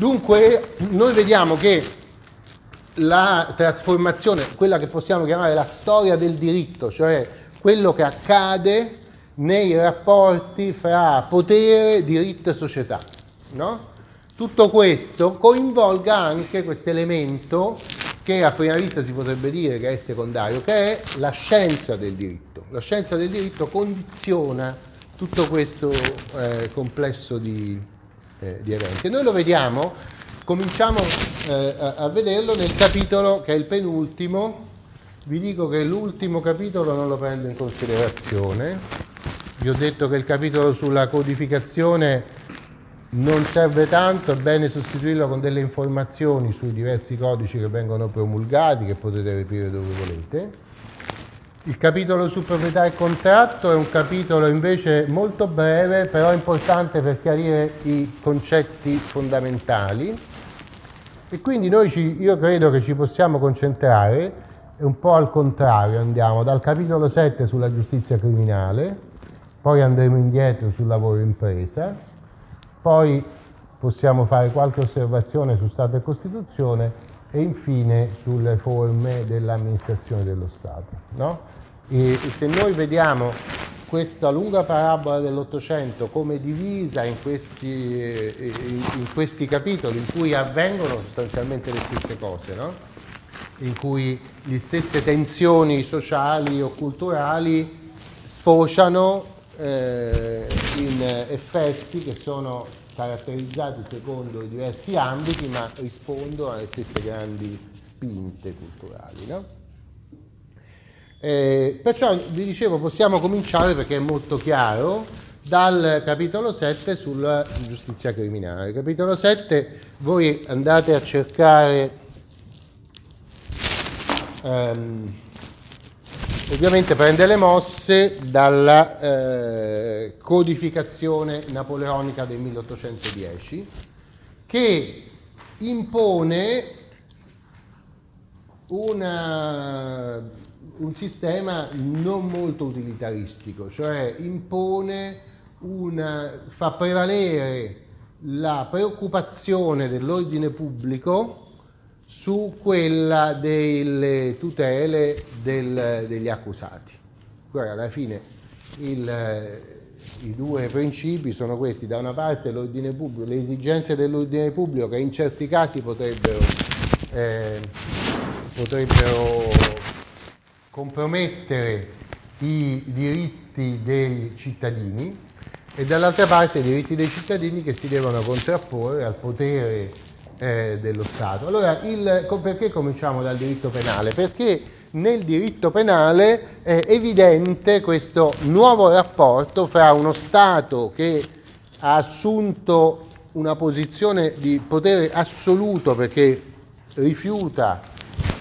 Dunque noi vediamo che la trasformazione, quella che possiamo chiamare la storia del diritto, cioè quello che accade nei rapporti fra potere, diritto e società, no? Tutto questo coinvolga anche questo elemento che a prima vista si potrebbe dire che è secondario, che è la scienza del diritto. La scienza del diritto condiziona tutto questo eh, complesso di, eh, di, eventi. Noi lo vediamo, cominciamo eh, a, a vederlo nel capitolo che è il penultimo. Vi dico che l'ultimo capitolo non lo prendo in considerazione. Vi ho detto che il capitolo sulla codificazione non serve tanto, è bene sostituirlo con delle informazioni sui diversi codici che vengono promulgati, che potete reperire dove volete. Il capitolo su proprietà e contratto è un capitolo invece molto breve, però importante per chiarire i concetti fondamentali. E quindi noi ci, io credo che ci possiamo concentrare, un po' al contrario, andiamo dal capitolo 7 sulla giustizia criminale, poi andremo indietro sul lavoro impresa, poi possiamo fare qualche osservazione su Stato e Costituzione e infine sulle forme dell'amministrazione dello Stato. No? E, se noi vediamo questa lunga parabola dell'Ottocento come divisa in questi, in, in questi, capitoli in cui avvengono sostanzialmente le stesse cose, no? in cui le stesse tensioni sociali o culturali sfociano eh, in effetti che sono caratterizzati secondo diversi ambiti ma rispondono alle stesse grandi spinte culturali. No? Eh, perciò vi dicevo possiamo cominciare perché è molto chiaro dal capitolo 7 sulla giustizia criminale. Capitolo 7 voi andate a cercare ehm, ovviamente prende le mosse dalla eh, codificazione napoleonica del 1810 che impone una, un sistema non molto utilitaristico, cioè impone una, fa prevalere la preoccupazione dell'ordine pubblico su quella delle tutele del, degli accusati. Guarda, alla fine il, i due principi sono questi, da una parte l'ordine pubblico, le esigenze dell'ordine pubblico che in certi casi potrebbero, eh, potrebbero compromettere i diritti dei cittadini e dall'altra parte i diritti dei cittadini che si devono contrapporre al potere eh, dello Stato. Allora, il, perché cominciamo dal diritto penale? Perché nel diritto penale è evidente questo nuovo rapporto fra uno Stato che ha assunto una posizione di potere assoluto perché rifiuta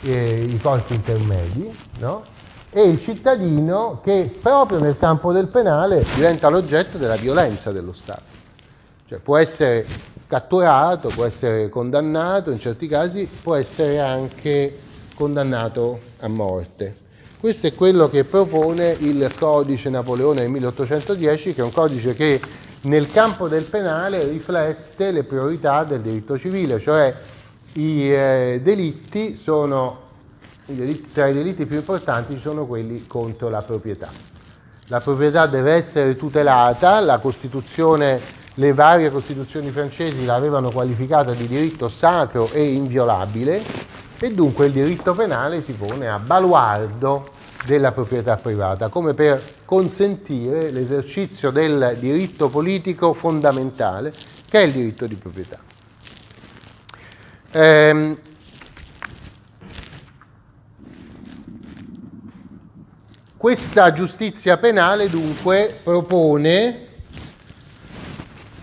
eh, i corpi intermedi, no? e il cittadino che proprio nel campo del penale diventa l'oggetto della violenza dello Stato. Cioè può essere catturato, può essere condannato, in certi casi può essere anche condannato a morte. Questo è quello che propone il codice Napoleone del 1810, che è un codice che nel campo del penale riflette le priorità del diritto civile, cioè i eh, delitti sono, i delitti, tra i delitti più importanti sono quelli contro la proprietà. La proprietà deve essere tutelata, la Costituzione le varie costituzioni francesi l'avevano qualificata di diritto sacro e inviolabile e dunque il diritto penale si pone a baluardo della proprietà privata, come per consentire l'esercizio del diritto politico fondamentale che è il diritto di proprietà. Ehm, questa giustizia penale dunque propone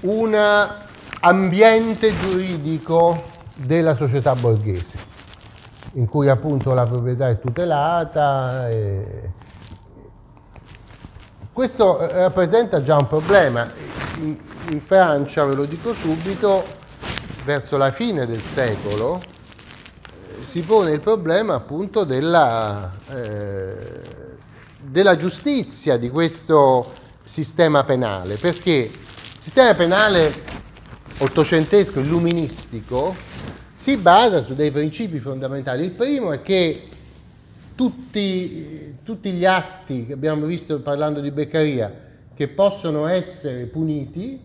un ambiente giuridico della società borghese, in cui appunto la proprietà è tutelata. E... Questo eh, rappresenta già un problema. In, in, Francia, ve lo dico subito, verso la fine del secolo eh, si pone il problema appunto della, eh, della giustizia di questo sistema penale, perché sistema penale ottocentesco illuministico si basa su dei principi fondamentali. Il primo è che tutti, tutti gli atti che abbiamo visto parlando di Beccaria che possono essere puniti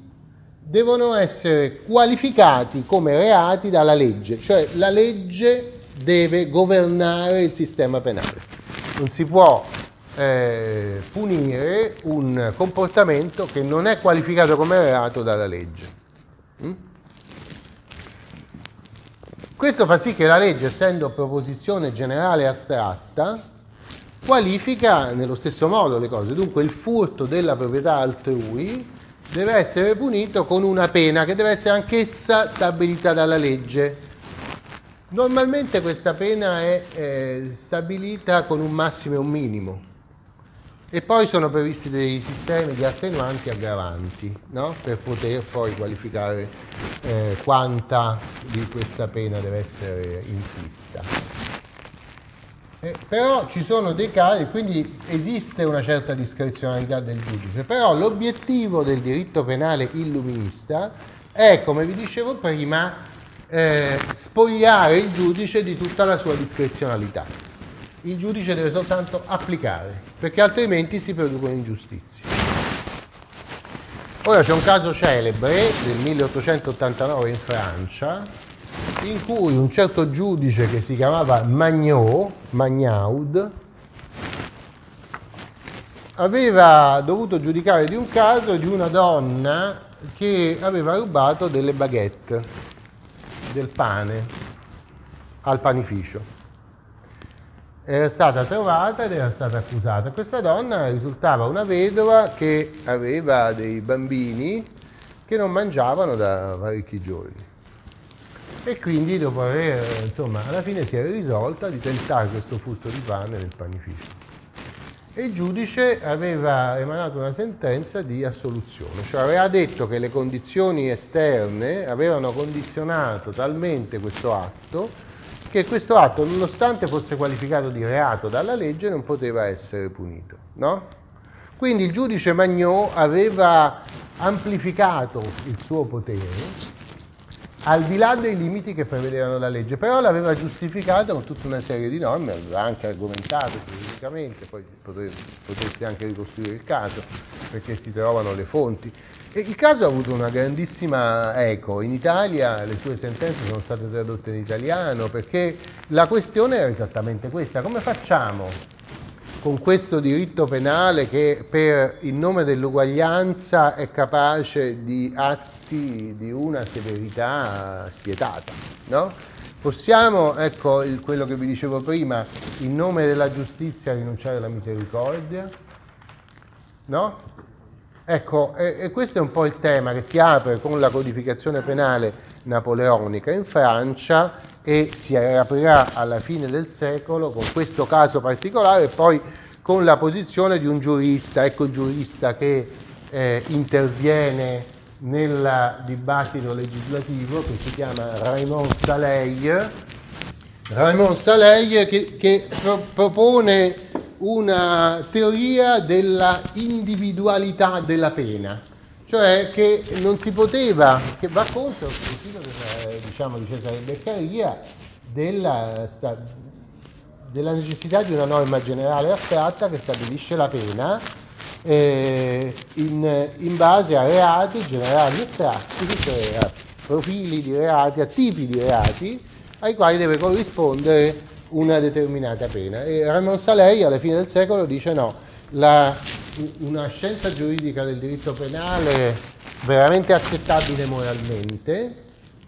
devono essere qualificati come reati dalla legge, cioè la legge deve governare il sistema penale. Non si può eh, punire un comportamento che non è qualificato come reato dalla legge. Mm? Questo fa sì che la legge, essendo proposizione generale astratta, qualifica nello stesso modo le cose. Dunque il furto della proprietà altrui deve essere punito con una pena che deve essere anch'essa stabilita dalla legge. Normalmente questa pena è eh, stabilita con un massimo e un minimo e poi sono previsti dei sistemi di attenuanti e aggravanti no? per poter poi qualificare eh, quanta di questa pena deve essere inflitta. Eh, però ci sono dei casi, quindi esiste una certa discrezionalità del giudice, però l'obiettivo del diritto penale illuminista è, come vi dicevo prima, eh, spogliare il giudice di tutta la sua discrezionalità. Il giudice deve soltanto applicare, perché altrimenti si producono ingiustizie. Ora c'è un caso celebre del 1889 in Francia, in cui un certo giudice che si chiamava Magnot, Magnaud, aveva dovuto giudicare di un caso di una donna che aveva rubato delle baguette, del pane, al panificio. Era stata trovata ed era stata accusata. Questa donna risultava una vedova che aveva dei bambini che non mangiavano da parecchi giorni e quindi dopo aver, insomma, alla fine si era risolta di tentare questo furto di pane nel panificio. E il giudice aveva emanato una sentenza di assoluzione, cioè aveva detto che le condizioni esterne avevano condizionato talmente questo atto che questo atto, nonostante fosse qualificato di reato dalla legge, non poteva essere punito. No? Quindi il giudice Magnot aveva amplificato il suo potere al di là dei limiti che prevedevano la legge, però l'aveva giustificato con tutta una serie di norme, aveva anche argomentato giuridicamente, poi potreste anche ricostruire il caso, perché si trovano le fonti. Il caso ha avuto una grandissima eco, in Italia le sue sentenze sono state tradotte in italiano, perché la questione era esattamente questa, come facciamo con questo diritto penale che per il nome dell'uguaglianza è capace di atti di una severità spietata. No? Possiamo, ecco il, quello che vi dicevo prima, in nome della giustizia rinunciare alla misericordia? No? Ecco, e, e questo è un po' il tema che si apre con la codificazione penale napoleonica in Francia e si aprirà alla fine del secolo con questo caso particolare e poi con la posizione di un giurista, ecco giurista che eh, interviene nel dibattito legislativo che si chiama Raymond Saleil, Raymond Saleil che, che pro- propone una teoria della individualità della pena cioè che non si poteva, che va contro il principio diciamo, di Cesare Beccaria della, della, necessità di una norma generale astratta che stabilisce la pena eh, in, in, base a reati generali astratti, cioè a profili di reati, a tipi di reati ai quali deve corrispondere una determinata pena. E Ramon Salei alla fine del secolo dice no, la, una scienza giuridica del diritto penale veramente accettabile moralmente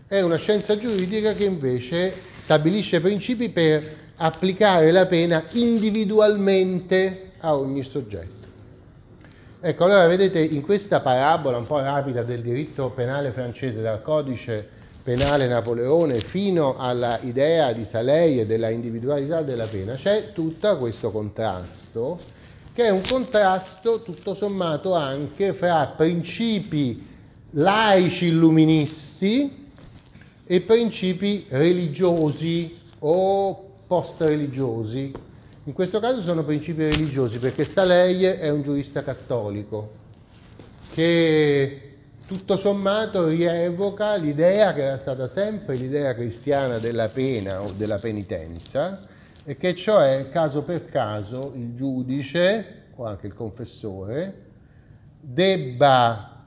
è una scienza giuridica che invece stabilisce principi per applicare la pena individualmente a ogni soggetto. Ecco, allora vedete in questa parabola un po' rapida del diritto penale francese, dal codice penale Napoleone fino alla idea di Salei e della individualità della pena, c'è tutto questo contrasto che è un contrasto tutto sommato anche fra principi laici illuministi e principi religiosi o post-religiosi. In questo caso sono principi religiosi perché Staley è un giurista cattolico che tutto sommato rievoca l'idea che era stata sempre l'idea cristiana della pena o della penitenza, e che cioè caso per caso il giudice o anche il confessore debba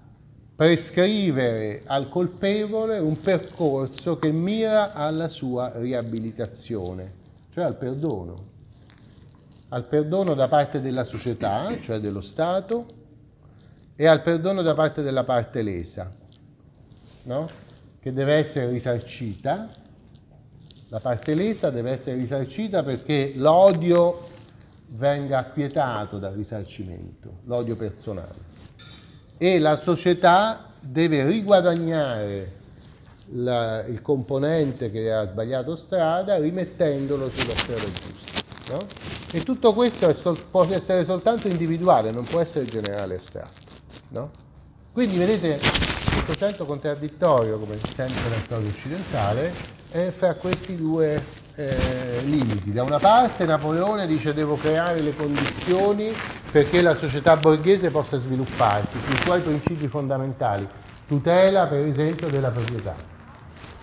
prescrivere al colpevole un percorso che mira alla sua riabilitazione, cioè al perdono, al perdono da parte della società, cioè dello Stato, e al perdono da parte della parte lesa, no? che deve essere risarcita. La parte lesa deve essere risarcita perché l'odio venga acquietato dal risarcimento, l'odio personale. E la società deve riguadagnare la, il componente che ha sbagliato strada rimettendolo sulla strada giusta. No? E tutto questo sol- può essere soltanto individuale, non può essere generale e astratto. No? Quindi vedete questo centro contraddittorio, come sempre nella storia occidentale, è fra questi due eh, limiti. Da una parte Napoleone dice devo creare le condizioni perché la società borghese possa svilupparsi sui suoi principi fondamentali, tutela per esempio della proprietà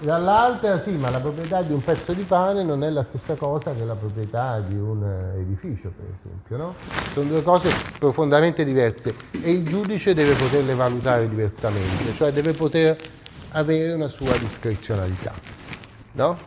Dall'altra sì, ma la proprietà di un pezzo di pane non è la stessa cosa che la proprietà di un eh, edificio, per esempio, no? Sono due cose profondamente diverse e il giudice deve poterle valutare diversamente, cioè deve poter avere una sua discrezionalità, no?